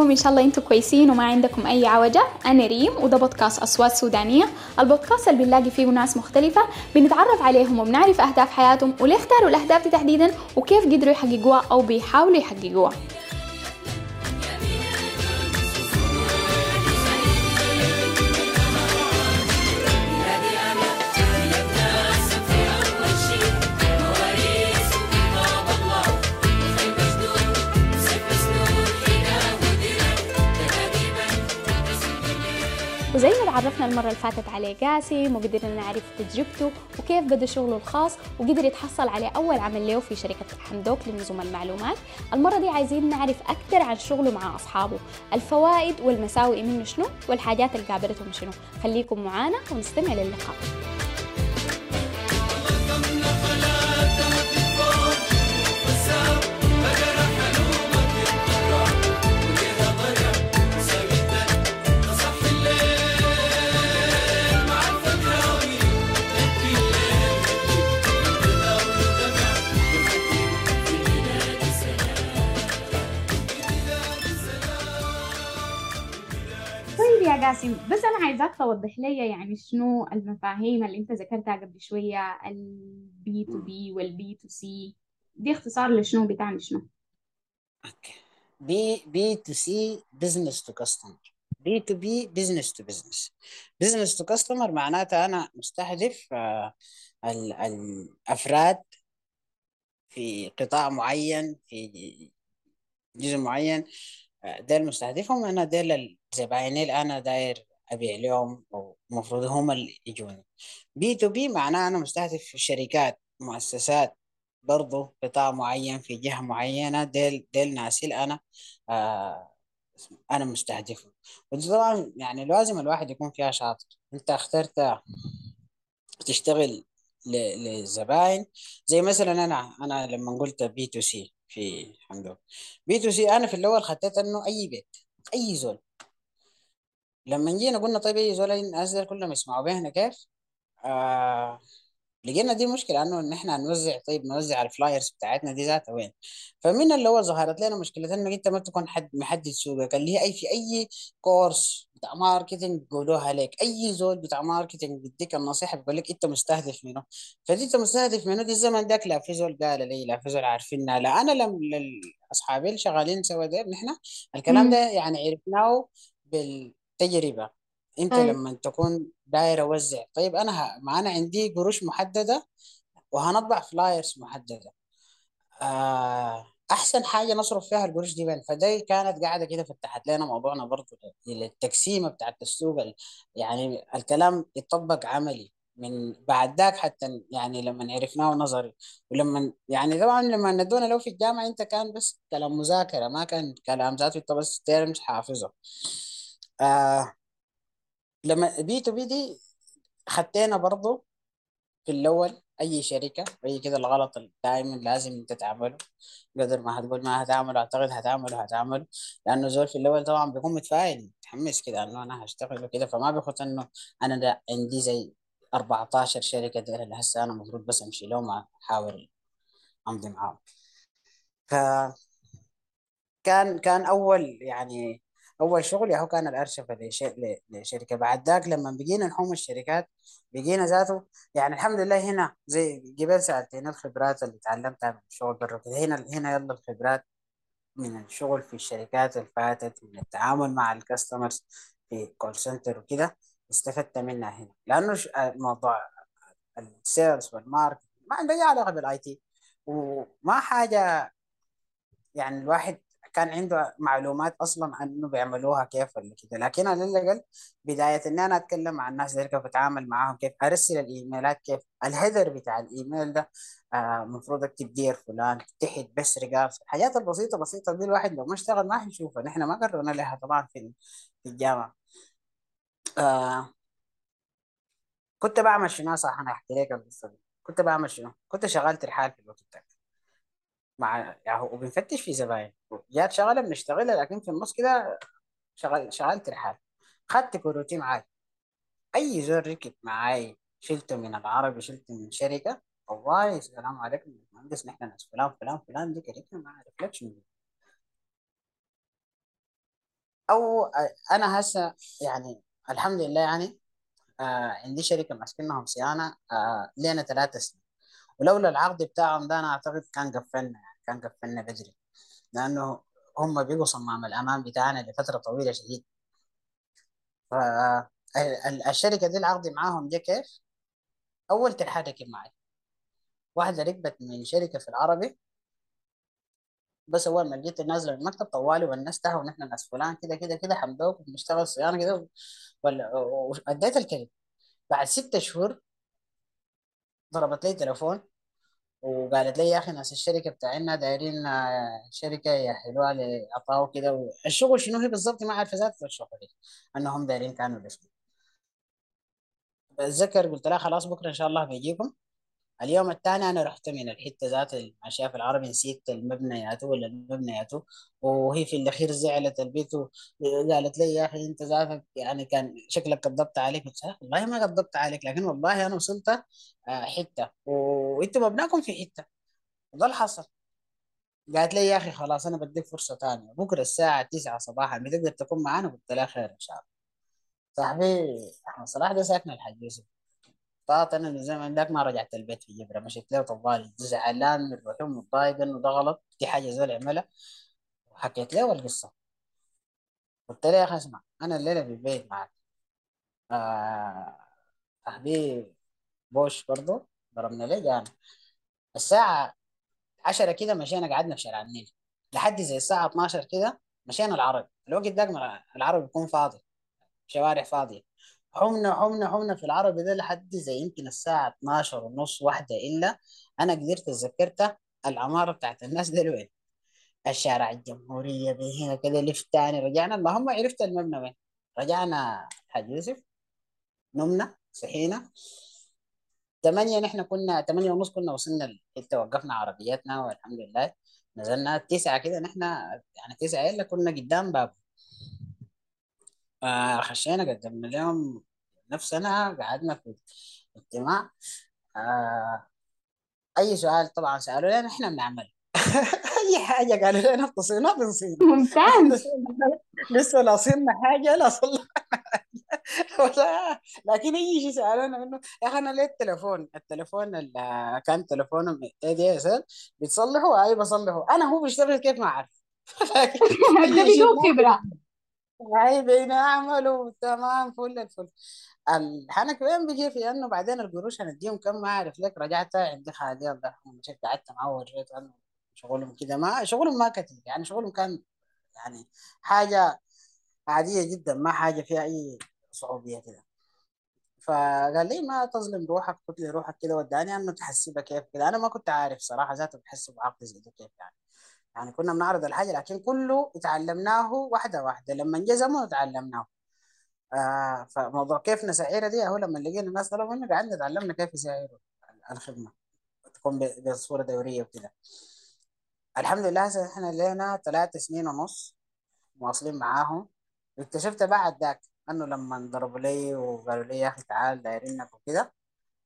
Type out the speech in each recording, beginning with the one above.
ازيكم إن شاء الله أنتم كويسين وما عندكم أي عوجة. أنا ريم وده بودكاست أصوات سودانية. البودكاست اللي بنلاقي فيه ناس مختلفة بنتعرف عليهم وبنعرف أهداف حياتهم وليه اختاروا الأهداف دي تحديدا وكيف قدروا يحققوها أو بيحاولوا يحققوها. تعرفنا المرة اللي فاتت عليه قاسم وقدرنا نعرف تجربته وكيف بدأ شغله الخاص وقدر يتحصل على أول عمل له في شركة حمدوك لنظم المعلومات. المرة دي عايزين نعرف أكثر عن شغله مع أصحابه. الفوائد والمساوئ منه شنو؟ والحاجات اللي قابلتهم شنو؟ خليكم معانا ونستمع للقاء. يا قاسم بس أنا عايزاك توضح لي يعني شنو المفاهيم اللي أنت ذكرتها قبل شوية ال B to B وال B to C دي اختصار لشنو؟ بتعني شنو؟ okay. B B to C business to customer B to B business to business business to customer معناتها أنا مستهدف آه، ال- الافراد في قطاع معين في جزء معين آه، ده المستهدفهم أنا ده الزباين اللي أنا داير أبيع لهم أو المفروض هم اللي يجوني. B to B معناه أنا مستهدف شركات مؤسسات برضو قطاع معين في جهة معينة ديل ديل ناس اللي أنا آه أنا مستهدفهم ودي طبعا يعني لازم الواحد يكون فيها شاطر. إنت اخترت تشتغل للزباين زي مثلا أنا أنا لما قلت B to C في حمدو B to C أنا في الأول خطيت إنه أي بيت أي زول لما جينا قلنا طيب اي زول الناس دول كلهم يسمعوا بينا كيف؟ آه لقينا دي مشكلة إنه إن إحنا نوزع طيب نوزع ال flyers بتاعتنا دي ذاتها وين؟ فمن اللي هو ظهرت لنا مشكلة إنك أنت ما تكون حد محدد سوقك اللي هي أي في أي كورس بتاع marketing بيقولوها لك أي زول بتاع marketing بيديك النصيحة بيقول لك أنت مستهدف منه. فدي أنت مستهدف منه دي الزمن داك لا في زول قال لي لا في زول عارفينها لا أنا لم اصحابي اللي شغالين سوا ده نحن الكلام ده يعني عرفناه بالتجربة أنت طيب لما تكون داير اوزع طيب أنا ه... ما أنا عندي قروش محددة وهنطبع flyers محددة. آه أحسن حاجة نصرف فيها القروش دي وين؟ فدي كانت قاعدة كده فتحت لنا موضوعنا برضو للتقسيمة بتاعت السوق ال- يعني الكلام يطبق عملي من بعد ذاك حتى يعني لما عرفناه نظري. ولما يعني طبعا لما أدونا له في الجامعة أنت كان بس كلام مذاكرة ما كان كلام ذاته أنت بس ترمز حافظه آه لما B to B دي خدتنا برضو في الأول أي شركة أي كده الغلط دائما لازم أنت تعمله. قدر ما هتقول ما هتعمله أعتقد هتعمله هتعمله. لأنه زول في الأول طبعا بيكون متفائل متحمس كده إنه أنا هشتغل وكده. فما بياخد إنه أنا ده عندي زي 14 شركة دي اللي هسه أنا المفروض بس أمشي لهم أحاول أمضي معاهم. كان كان أول يعني أول شغل هو كان الارشفه لشركة. بعد ذاك لما بقينا نحوم الشركات بقينا ذاته يعني الحمد لله هنا زي جبال سالتين الخبرات اللي تعلمتها من الشغل برا هنا هنا يلا الخبرات من الشغل في الشركات اللي فاتت من التعامل مع ال customers في call center وكده استفدت منها هنا. لأنه موضوع ال sales وال market ما عنده أي علاقة بال IT وما حاجة يعني الواحد كان عنده معلومات أصلا إنه بيعملوها كيف ولا كده. لكن على الأقل بداية ان أنا أتكلم مع الناس دي كيف أتعامل معاهم كيف أرسل الإيميلات كيف ال header بتاع الإيميل ده آه، المفروض أكتب dear فلان تحت best regards الحاجات البسيطة بسيطة دي الواحد لو ما اشتغل ما حيشوفها. نحن ما قررنا لها طبعا في في الجامعة. آه كنت بعمل شنو؟ صح أنا احكي لك القصة دي كنت بعمل شنو؟ كنت شغال ترحال في الوقت ده. مع يعني وبنفتش في زباين. جات شغلة بنشتغلها لكن في النص كده شغل شغلة ترحال خدت كروتي معاي أي زول ركب معاي شلته من العربي شلته من شركة والله السلام عليكم مهندس نحن ناس فلان فلان فلان دي كريتنا لك شنو أو أنا هسه يعني الحمد لله يعني آه عندي شركة ماسكينهم صيانة آه لنا ثلاثة سنين. ولولا العقد بتاعهم ده أنا أعتقد كان قفلنا يعني كان قفلنا بدري. لأنه هم بيقوا صمام الامان بتاعنا لفترة طويلة شديد فالشركه دي العقد معاهم جه كيف؟ أول ترحال ركب معي. واحدة ركبت من شركة في العربي. بس أول ما لقيت نازلة من المكتب طوالي ونستها ونحن ناس فلان كده كده كده حمدوك وبنشتغل صيانة كده وأديت الكلمة بعد ستة شهور ضربت لي تليفون وقالت لي يا أخي ناس الشركة بتاعنا دايرين شركة يحلوها لعطاء وكده الشغل شنو هي بالضبط ما عارفه ذات الشغل. إنهم دايرين كانوا الاسم بتذكر قلت لها خلاص بكرة إن شاء الله بيجيكم اليوم الثاني أنا رحت من الحتة ذات المشاة في العربي نسيت المبنيات ولا المبنيات وهي في الأخير زعلت البيت وقالت لي يا أخي أنت ذاتك يعني كان شكلك كذبت عليك. قلت والله ما كذبت عليك لكن والله أنا وصلت آه، حتة. وأنتم مبناكم في حتة. وده اللي حصل. قالت لي يا أخي خلاص أنا بديك فرصة ثانية بكرة الساعة 9 صباحا بتقدر تكون معانا قلت لها خير إن شاء الله. صاحبي احمد صلاح ده ساكن الحاج يوسف. طلعت أنا من زمان ذاك ما رجعت البيت في جبرة مشيت له طوالي زعلان من روحي ومتضايق إنه ده غلط؟ دي حاجة زول عملها وحكيت له القصة قلت له يا أخي اسمع أنا الليلة في البيت معك. آه صاحبي بوش برضه ضربنا ليه؟ جانا الساعة 10 كده مشينا قعدنا في شارع النيل. لحد زي الساعة 12 كده مشينا العرب الوقت ده العرب بيكون فاضي شوارع فاضية. حمنا حمنا حمنا في العربي ده لحد زي يمكن الساعة 12 ونص واحدة إلا أنا قدرت تذكرت العمارة بتاعت الناس دي وين الشارع الجمهورية هنا كده لف تاني رجعنا اللهم عرفت المبنى وين. رجعنا حاج يوسف نمنا صحينا. ثمانية نحن كنا ثمانية ونص كنا وصلنا الحتة وقفنا عربياتنا والحمد لله. نزلنا تسعة كده نحن يعني تسعة إلا كنا قدام باب. آه خشينا قدمنا لهم نفسنا قعدنا في اجتماع آه أي سؤال طبعا سألوا لنا إحنا بنعمل. أي حاجة قالوا لنا اتصلنا بنصير ممتاز. لسه لا صرنا حاجة لا ولا لكن أي شيء سألونا منه يا أخي أنا ليه التليفون التليفون اللي كان تليفونهم اي دي اس ال بتصلحوا أي بصلحوا أنا هو بيشتغل كيف ما أعرف. لكن ده أي شيء خبرة هاي بنعمله تمام فل الفل. الحنك وين بيجي في إنه بعدين القروش هنديهم كم؟ ما أعرف لك رجعت عندي خالي الله يرحمه مشيت قعدت معاه ورجيت انه شغلهم كده. ما شغلهم ما كتير. يعني شغلهم كان يعني حاجة عادية جدا ما حاجة فيها أي صعوبية كده. فقال لي ما تظلم روحك قلت لي روحك كده وداني. انه تحسبها كيف كده. أنا ما كنت عارف صراحة ذاته بحسب عقد زي كيف يعني. يعني كنا بنعرض الحاجة لكن كله اتعلمناه واحدة واحدة. لما انجزموا اتعلمناه. آه فموضوع كيف نسعيره دي هو لما لقينا الناس طلبوا منه قعدنا اتعلمنا كيف يسعروا الخدمة. تكون بصورة دورية وكده. الحمد لله هسه إحنا لنا ثلاث سنين ونص مواصلين معاهم. واكتشفت بعد ذاك إنه لما ضربوا لي وقالوا لي يا أخي تعال دايرينك وكده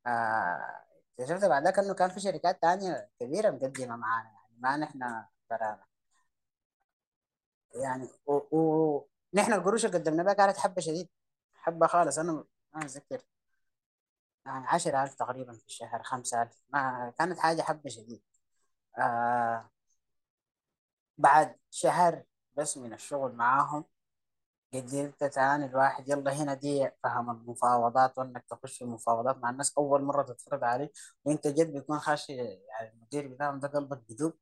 آه اكتشفت بعد ذاك إنه كان في شركات تانية كبيرة مقدمة معانا. يعني ما نحن برانا يعني و... و... القروش اللي قدمنا بها كانت حبة شديد حبة خالص. أنا ما أتذكر. يعني عشرة ألف تقريبا في الشهر خمسة ألف. ما كانت حاجة حبة شديد. آه بعد شهر بس من الشغل معاهم قدرت تاني الواحد يلا هنا دي فهم المفاوضات وإنك تخش في مفاوضات مع الناس. أول مرة تتفرج عليه وإنت جد بتكون خاش يعني المدير بتاعهم ده قلبك بدوب.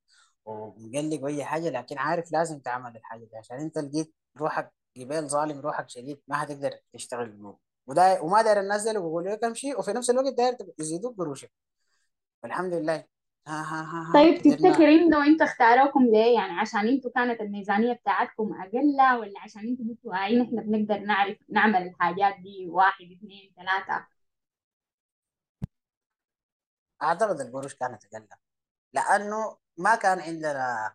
ومقلق واي حاجة لكن عارف لازم تعمل الحاجة دي عشان انت لقيت روحك جبال ظالم روحك شديد ما هتقدر تشتغل النور وده وما داير ننزل وبقول لك امشي وفي نفس الوقت داير يزيدوك قروشك والحمد لله. ها ها ها ها. طيب تفتكر انه أنتوا اختاروكم ليه؟ يعني عشان أنتوا كانت الميزانية بتاعتكم أقل ولا عشان أنتوا قلتوا عايزين إحنا بنقدر نعرف نعمل الحاجات دي واحد اثنين ثلاثة؟ أعتقد القروش كانت أقل. لأنه ما كان عندنا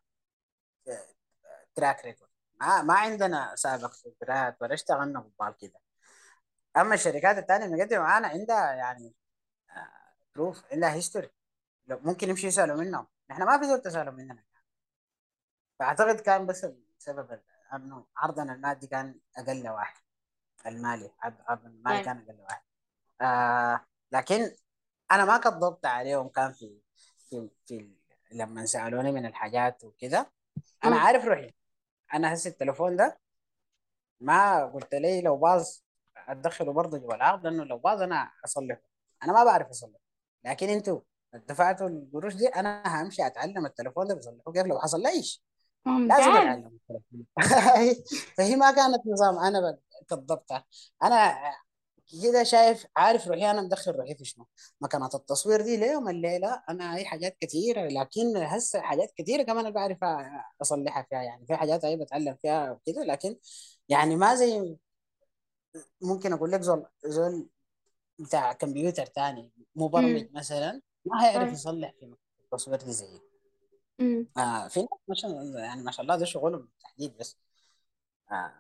track record ما ما عندنا سابق خبرات ولا اشتغلنا قبال كده أما الشركات الثانية المقدمه معانا عندها يعني proof عندها history ممكن يمشي يسألوا منهم. نحن ما في زول تسالوا مننا. فأعتقد كان بس بسبب أنه عرضنا المادي كان أقل واحد. المالي عرض المالي طيب كان أقل واحد. آه لكن أنا ما كذبت عليهم كان في في في لما سألوني من الحاجات وكده أنا عارف روحي. أنا هسه التليفون ده ما قلت لي لو باظ أدخله برضه جوا العقد لأنه لو باظ أنا أصلحه. أنا ما بعرف أصلحه. لكن أنتوا دفعتوا القروش دي أنا همشي أتعلم التليفون ده بصلحه كيف؟ لو حصل لي إيش. لازم أتعلم التليفون. فهي ما كانت نظام أنا كضبطها أنا كده شايف عارف روحي أنا مدخل روحي في شنو؟ مكانات التصوير دي ليوم الليلة أنا هي حاجات كثيره لكن هسه حاجات كثيره كمان أنا بعرف أصلحها فيها يعني. في حاجات هي بتعلم فيها وكده لكن يعني ما زي ممكن أقول لك زول زول بتاع كمبيوتر تاني مبرمج مثلا ما هيعرف يصلح في التصوير دي زيي آه في ناس ما شاء الله يعني ما شاء الله ده شغلهم بالتحديد بس. آه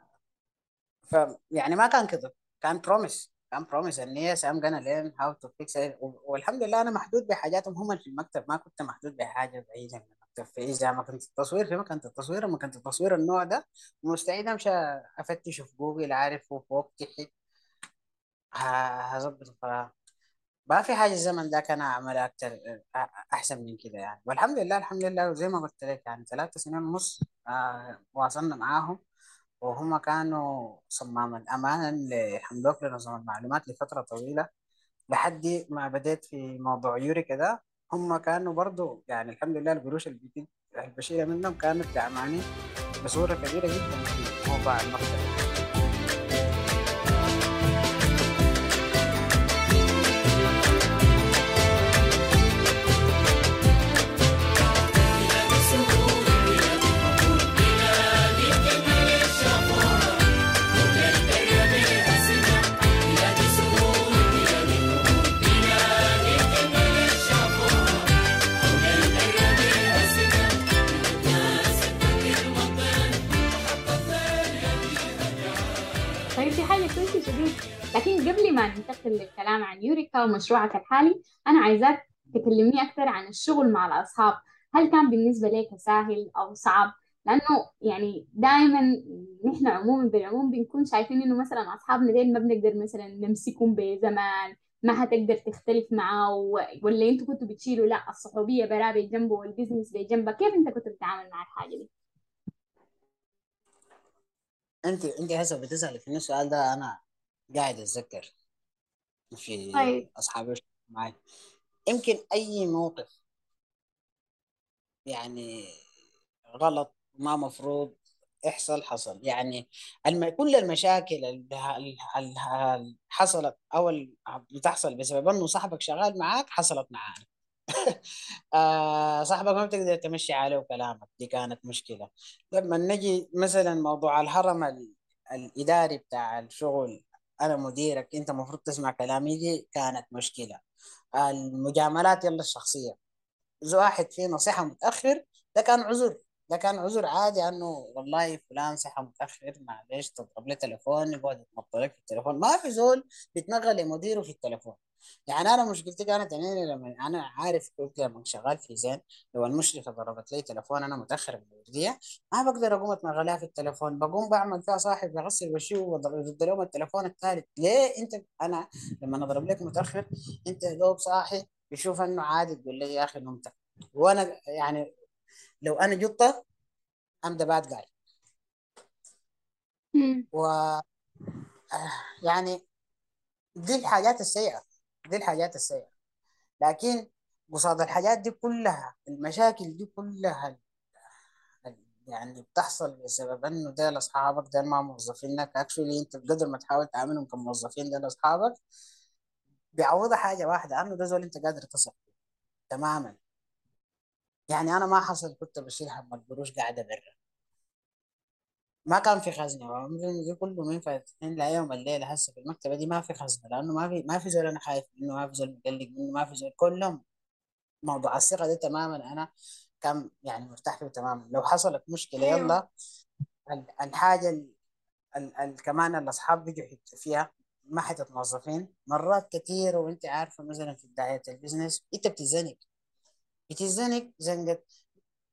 ف يعني ما كان كده كان بروميس كان بروميس ان هي سام جانا لين هاو تو فيكس والحمد لله أنا محدود بحاجاتهم هم في المكتب ما كنت محدود بحاجة بعيدة من المكتب. في اذا ما كنت التصوير في مكان التصوير ما كنت التصوير النوع ده مستعد أمشي أفتش في جوجل عارف فوق تحت ه- هظبط القرار. ما في حاجة الزمن ده كان أعملها أكتر أحسن من كده يعني. والحمد لله الحمد لله وزي ما قلت لك يعني ثلاث سنين ونص آه واصلنا معاهم. وهم كانوا صمام الأمان لحمدوك لنظم المعلومات لفترة طويلة لحد ما بديت في موضوع يوري كده. هم كانوا برضو يعني الحمد لله القروش اللي البشيرة منهم كانت دعماني بصورة كبيرة جدا في موضوع المكتب قبل ما ننتقل للكلام عن يوريكا ومشروعك الحالي أنا عايزاك تكلمني أكثر عن الشغل مع الأصحاب هل كان بالنسبة لك سهل أو صعب؟ لأنه يعني دائما نحن عموما بالعموم بنكون شايفين إنه مثلا أصحابنا ما بنقدر مثلا نمسكهم بزمان ما هتقدر تختلف معاه ولا أنتوا كنتوا بتشيلوا لا الصحوبية برا بجنبه والبزنس بجنبه كيف أنت كنت بتتعامل مع الحاجة دي؟ انت انت هسه بتسألي في السؤال ده أنا قاعد أتذكر في طيب. اصحابي معي يمكن أي موقف يعني غلط ما مفروض يحصل حصل. يعني الم... كل المشاكل اللي حصلت أو بتحصل بسبب إنه صاحبك شغال معاك حصلت معانا آه صاحبك ما بتقدر تمشي عليه كلامك دي كانت مشكلة. لما نجي مثلا موضوع الهرم ال... الإداري بتاع الشغل أنا مديرك أنت المفروض تسمع كلامي دي كانت مشكلة. المجاملات يلا الشخصية. إذا واحد فيه نصيحة متأخر ده كان عذر ده كان عذر عادي إنه والله فلان صحى متأخر معلش تضرب لي تليفون يقعد يتنطط لك في التليفون. ما في زول بيتنغل لمديره في التليفون. يعني أنا مشكلتي كانت يعني لما أنا عارف كنت لما شغال في زين. لو المشرفة ضربت لي تليفون أنا متأخر من الورديه ما بقدر أقوم اتنغلها في التليفون بقوم بعمل فيها صاحب بغسل وشي ويرد لهم التليفون الثالث. ليه؟ انت أنا لما أضرب لك متأخر أنت دوب صاحي بيشوف إنه عادي تقول لي يا أخي نمت. وأنا يعني لو أنا جطت I'm the bad guy. و يعني دي الحاجات السيئة. دي الحاجات السيئة. لكن قصاد الحاجات دي كلها المشاكل دي كلها يعني بتحصل بسبب إنه ديل أصحابك ديل ما موظفينك actually أنت بقدر ما تحاول تعاملهم كموظفين ديل أصحابك بيعوضها حاجة واحدة. إنه ده زول أنت قادر فيه. تماما. يعني أنا ما حصل كنت بشيل هم القروش قاعدة برا. ما كان في خزنة. وعمري دي كله من فاتحين ليوم الليلة هسه في المكتبة دي ما في خزنة لأنه ما في ما في زول أنا خايف منه ما في زول مقلق منه ما في زول كلهم موضوع. الثقة دي تماما أنا كان يعني مرتاح فيه تماما. لو حصلت مشكلة أيوه. يلا. ال- الحاجة ال ال ال كمان الأصحاب بيجوا فيها ما حتة موظفين. مرات كتير وأنت عارفة مثلا في بداية البزنس أنت بتزنق. بتزنق زنقة.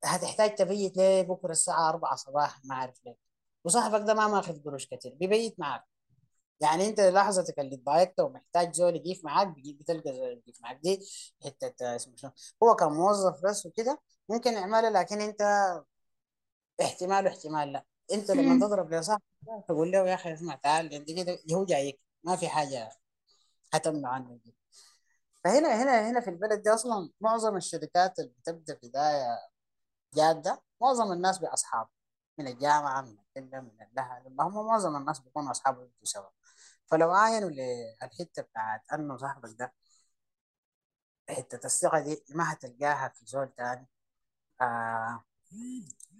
هتحتاج تبيت ليه بكرة الساعة 4 صباحا ما أعرف ليه. وصاحبك ده ما ماخذ قروش كتير بيبيت معك يعني انت لحظتك اللي اتضايقت ومحتاج زول يقيف معاك بيجي- بتلقى زول يقيف معاك دي حتة اسمه شنو هو كان موظف بس وكده ممكن يعملها لكن انت احتمال واحتمال لا انت لما. تضرب لصاحبك تقول له يا أخي اسمع تعال انت كده هو جايك ما في حاجة هتمنع عنه دي. فهنا هنا هنا في البلد دي أصلا معظم الشركات اللي بتبدا بداية جادة معظم الناس بأصحاب من الجامعة من العلم من الأهل. هم معظم الناس بيكونوا أصحاب يبدوا سوا. فلو عاينوا للحته بتاعت أنه صاحبك ده حتة الثقة دي ما هتلقاها في زول تاني آه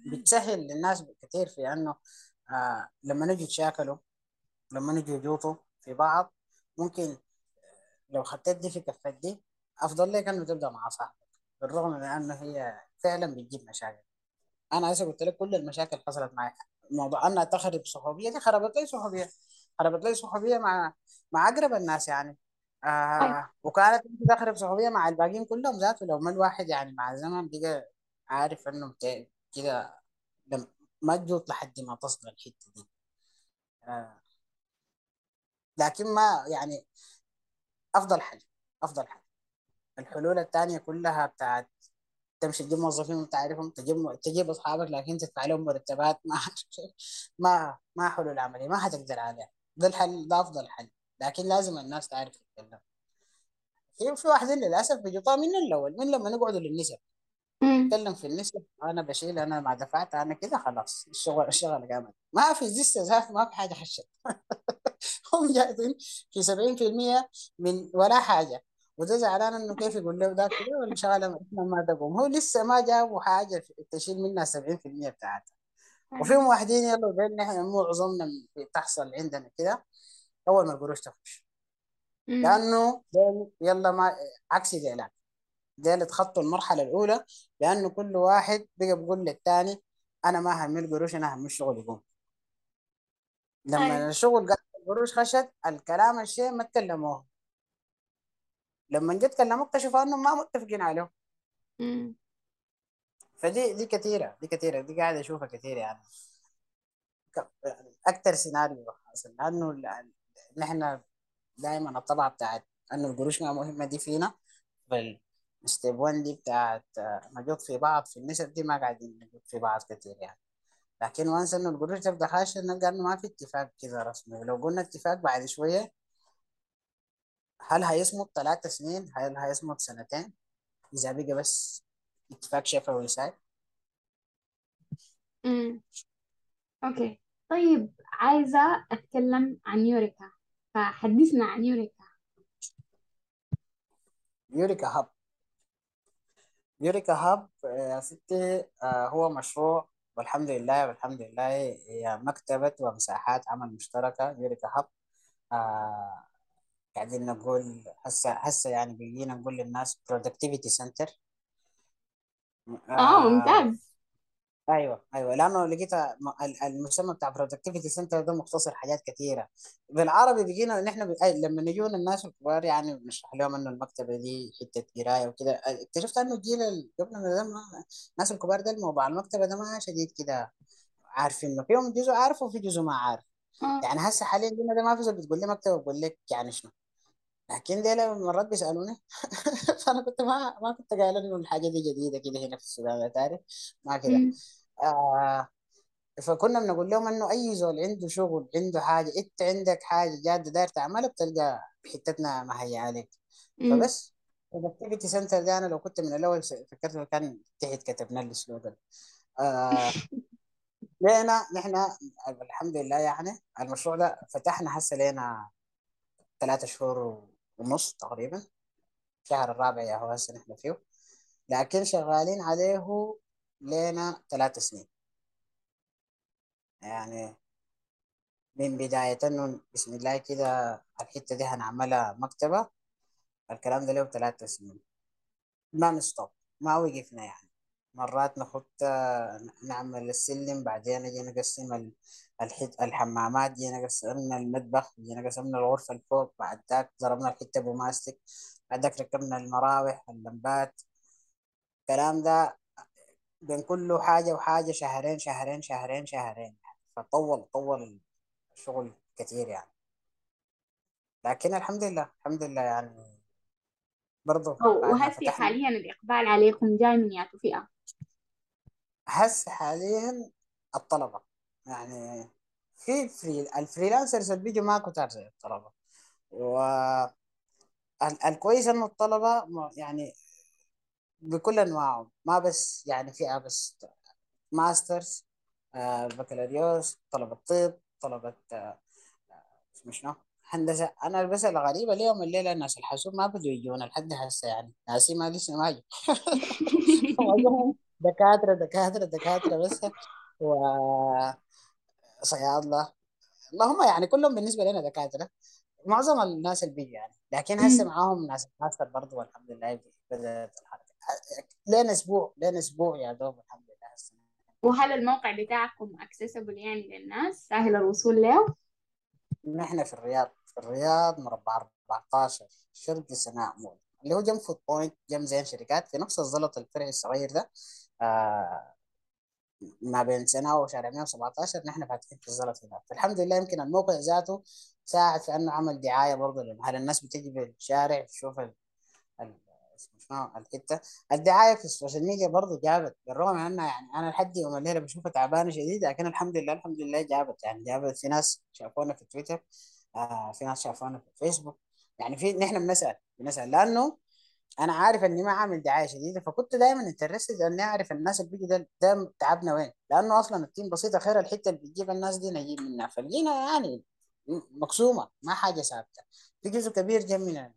بتسهل للناس كثير في أنه آه لما نجي يتشاكلوا لما نجي يجوطوا في بعض ممكن لو خطيت دي في كفة دي أفضل لك أنه تبدأ مع صاحبك. بالرغم من أنه هي فعلا بتجيب مشاكل. أنا هسه قلت لك كل المشاكل حصلت معي. موضوع انها تخرب صحوبية دي خربت لي صحوبية خربت لي صحوبية مع مع أقرب الناس يعني. آه وكانت تخرب صحوبية مع الباقيين كلهم ذاته لو ما الواحد يعني مع الزمن بقى عارف إنه كده ما تجوط لحد ما تصل الحتة دي. آه. لكن ما يعني أفضل حل أفضل حل. الحلول الثانية كلها بتاعت تمشي تجيب موظفين وانت عارفهم تجيب تجيب اصحابك لكن تدفع لهم مرتبات. ما ما ما حلول عمليه ما حتقدر عليها ده الحل ده أفضل حل. لكن لازم الناس تعرف تتكلم في في واحدين للأسف بيجوا من الأول من لما نقعدوا للنسب. نتكلم في النسب أنا بشيل أنا ما دفعت أنا كده خلاص. الشغل الشغل قامت ما في زي ذات ما في حاجة حشت هم جاهزين في 70% من ولا حاجة. وده زعلان إنه كيف يقول له ده كده ولا شغاله إحنا ما تقوم هو لسه ما جابوا حاجة تشيل منها 70% بتاعتها وفيهم واحدين يلا اللي إحنا معظمنا بتحصل عندنا كده. أول ما القروش تخش. لأنه يلا ما عكس ديلك ديل اتخطوا المرحلة الأولى لأنه كل واحد بقى بيقول للثاني أنا ما همل قروش أنا همل الشغل. يقوم. أي لما الشغل قال القروش خشت الكلام الشيء ما تكلموه. لما جيت كلموك اكتشفوا انهم ما متفقين عليه. فدي دي كثيره دي كثيره دي قاعد أشوفها كثير يعني. يعني أكثر سيناريو حاصل لأنه نحن دائما الطبعه بتاعت انه القروش ما مهمة دي فينا. فال step 1 دي بتاعت آه، نجوط في بعض في النسب دي ما قاعدين نجوط في بعض كثير يعني. لكن once إنه القروش تبدا خاشة نلقى إنه ما في اتفاق كذا رسمي. ولو قلنا اتفاق بعد شوية هل هيصمد ثلاث سنين؟ هل هيصمد سنتين؟ إذا بقى بس اتفاق شفوي ساي مم. okay. طيب عايزة أتكلم عن Eureka. فحدثنا عن Eureka. Eureka Hub. يوريكا هاب آه، يا ستي آه، هو مشروع. والحمد لله والحمد لله هي مكتبة ومساحات عمل مشتركة. يوريكا هاب آه قاعدين نقول هسه هسه يعني بقينا نقول للناس productivity center. آه آه ممتاز. أيوه أيوه لأنه لقيت المسمى بتاع productivity center ده مختصر حاجات كثيره بالعربي بقينا نحن ب... أي لما نجونا الناس الكبار يعني بنشرح لهم إنه المكتبة دي حتة قراية وكده. اكتشفت إنه الجيل ده ما... الناس الكبار ده الموضوع المكتبة ده ما شديد كده عارفينه فيهم جزء عارف وفي جزء ما عارف. آه. يعني هسه حاليا قلنا ده ما في بتقول لي مكتبة بقول لك يعني شنو؟ لكن دي مرات بيسألوني. فأنا كنت ما ما كنت قايل إنه الحاجة دي جديدة كده هنا في السودان تعرف ما كده. آه فكنا بنقول لهم إنه أي زول عنده شغل عنده حاجة أنت عندك حاجة جادة داير تعملها بتلقى حتتنا مهيئه عليك. فبس ال activity center ده أنا لو كنت من الأول فكرت كان تحت كتبنا لي ال slogan آه لينا نحن الحمد لله يعني المشروع ده فتحنا هسه لنا ثلاثة شهور ونص تقريبا الشهر الرابع يا هو هسه نحن فيه لكن شغالين عليه لنا ثلاث سنين. يعني من بداية إنه بسم الله كده الحتة دي هنعملها مكتبة الكلام ده له ثلاث سنين. ما نستوب ما وقفنا يعني. مرات نخط نعمل السلم بعدين نجي نقسم الحت الحمامات جينا قسمنا المطبخ جينا قسمنا الغرفة اللي فوق بعد ذاك ضربنا الحتة بماستك بعد ذاك ركبنا المراوح اللمبات الكلام ده بين كل حاجة وحاجة شهرين شهرين شهرين شهرين. فطول طول الشغل كثير يعني. لكن الحمد لله الحمد لله يعني. برضه وهسي فتحنا حاليا الإقبال عليكم جاي من ياتو فئة؟ هسه حاليا الطلبة. يعني في freelance ال freelancers اللي بيجوا ما كتار زي الطلبة. والكويس إنه الطلبة م- يعني بكل أنواعهم ما بس يعني فئة بس masters آه، بكالوريوس طلبة طب طلبة آه، اسمه شنو؟ هندسة. أنا بس الغريبة اليوم الليلة الناس الحاسوب ما بدوا يجونا لحد هسه يعني ناسي ما لسه ما جو معظمهم دكاترة دكاترة دكاترة بس وصيادلة اللهم يعني كلهم بالنسبة لنا دكاترة. معظم الناس بيجوا يعني. لكن هسه. معاهم ناس ماستر برضه والحمد لله بدأت الحركة. لين أسبوع لين أسبوع يا دوب الحمد لله هسه. وهل الموقع بتاعكم accessible يعني للناس؟ سهل الوصول له؟ نحن في الرياض في الرياض مربع 14 شرق سناء مول. اللي هو جنب فوت بوينت جنب زين شركات في نفس الزلط الفرعي الصغير ده. آه ما بين سنة وشارع 117 نحن فاتحين في الزلط هناك فالحمد لله يمكن الموقع ذاته ساعد في أنه عمل دعاية برضه لأن الناس بتجي بالشارع تشوف ال- ال- الحتة؟ الدعاية في ال social media برضه جابت بالرغم من انها يعني أنا لحد يوم الليلة بشوفها تعبانة شديد لكن الحمد لله الحمد لله جابت يعني جابت في ناس شافونا في تويتر آه في ناس شافونا في فيسبوك. يعني في نحن بنسأل بنسأل لأنه أنا عارف إني ما عامل دعاية شديدة فكنت دائما interested إني أعرف الناس اللي بيجوا ده, ده تعبنا وين؟ لأنه أصلا التيم بسيطة خير الحتة اللي بتجيب الناس دي نجيب منها فلقينا يعني مقسومة ما حاجة ثابتة. في جزء كبير جا من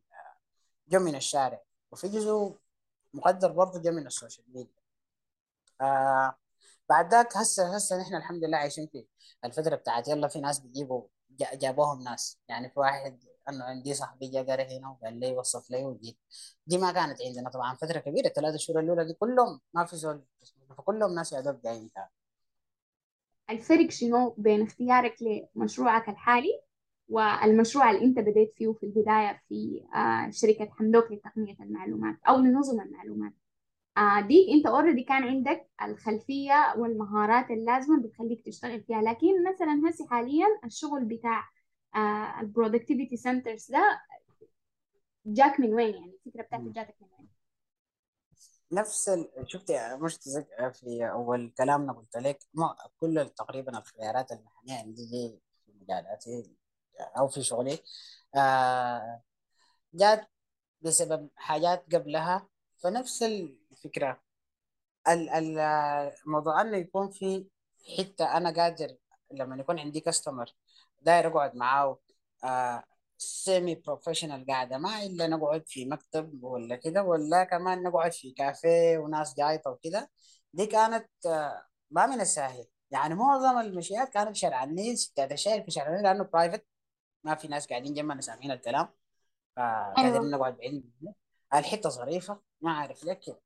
جا من الشارع وفي جزء مقدر برضه جا من ال social media. آه بعد ذاك هسه هسه نحن الحمد لله عايشين في الفترة بتاعت يلا في ناس بيجيبوا جا- جابوهم ناس. يعني في واحد أنه عندي صاحبي جا قرا هنا وقال لي وصف لي وجيت. دي ما كانت عندنا طبعا فترة كبيرة. الثلاث شهور الأولى دي كلهم ما في زول فكلهم ناس يا دوب جايين. الفرق شنو بين اختيارك لمشروعك الحالي والمشروع اللي أنت بديت فيه في البداية في آه، شركة حمدوك لتقنية المعلومات أو لنظم المعلومات؟ آه، دي أنت already كان عندك الخلفية والمهارات اللازمة بتخليك تشتغل فيها. لكن مثلا هسي حاليا الشغل بتاع ال productivity centers ده جاك من وين يعني؟ الفكرة بتاعته جاتك من وين؟ نفس ال... شفت يا مش في أول كلامنا قلت لك ما كل تقريبا الخيارات المهنيه عندي دي في مجالاتي أو في شغلي. آه جات بسبب حاجات قبلها. فنفس الفكرة. ال- ال- الموضوع إنه يكون في حتة أنا قادر لما يكون عندي customer داير اقعد معاه semi professional قاعدة. ما إلا نقعد في مكتب ولا كده ولا كمان نقعد في كافيه وناس جايطه وكده. دي كانت آه، ما من السهل. يعني معظم المشيات كانت في شارع النيل ستات الشارع في شارع النيل لأنه private ما في ناس قاعدين جنبنا سامعين الكلام. فقادرين أيوه نقعد بعيد الحته ظريفة ما أعرف ليه كده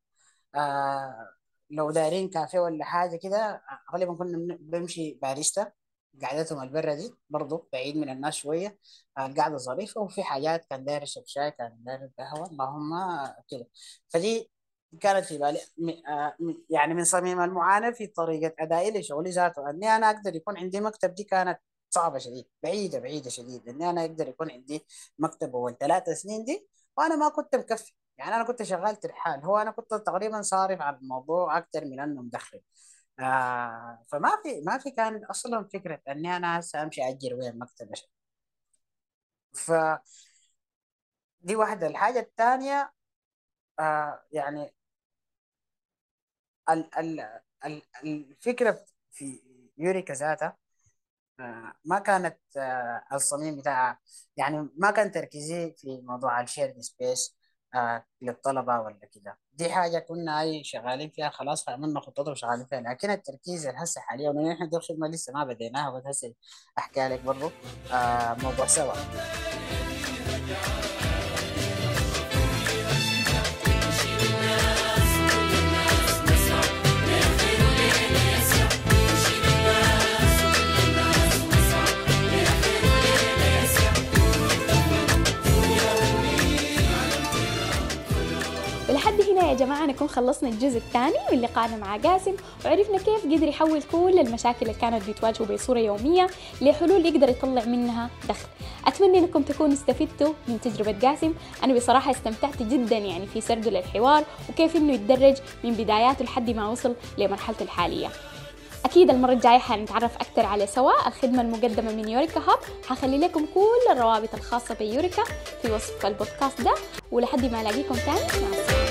آه لو دايرين كافيه ولا حاجة كده غالبا كنا بن- بنمشي باريستا قعدتهم البرة دي برضو بعيد من الناس شوية. القعدة ظريفة وفي حاجات كان داير يشرب شاي كان داير قهوة اللهم كده. فدي كانت في بالي. آه يعني من صميم المعاناة في طريقة أدائي لشغلي ذاته. أني أنا أقدر يكون عندي مكتب دي كانت صعبة شديد بعيدة بعيدة شديد. إني أنا أقدر يكون عندي مكتب أول ثلاث سنين دي وأنا ما كنت مكفي. يعني أنا كنت شغال ترحال هو أنا كنت تقريبا صارف على الموضوع أكثر من أنه مدخل آه فما في ما في كان أصلا فكرة إني أنا هسه أمشي اجر وين مكتب أشتغل. فدي واحدة الحاجة الثانية آه يعني ال ال ال الفكرة في يوريكا ذاتها آه، ما كانت آه، الصميم بتاعها يعني ما كان تركيزي في موضوع ال shared space للطلبة ولا كده. دي حاجة كنا أي شغالين فيها خلاص عملنا خططها وشغالين فيها لكن التركيز هسه حاليا ونحن إحنا دي الخدمة لسه ما بديناها بس هسه أحكي لك برضو آه، موضوع سوا. يا جماعة نكون خلصنا الجزء الثاني من لقائنا مع قاسم وعرفنا كيف قدر يحول كل المشاكل اللي كانت بتواجهه بصورة يومية لحلول يقدر يطلع منها دخل. أتمنى أنكم تكونوا استفدتوا من تجربة قاسم. أنا بصراحة استمتعت جدا يعني في سرده للحوار وكيف أنه يتدرج من بداياته لحد ما وصل لمرحلته الحالية. أكيد المرة الجاية حنتعرف أكثر على سوا. الخدمة المقدمة من يوريكا هاب. حخلي لكم كل الروابط الخاصة بيوريكا في وصف البودكاست ده ولحد ما ألاقيكم تاني مع السلامة.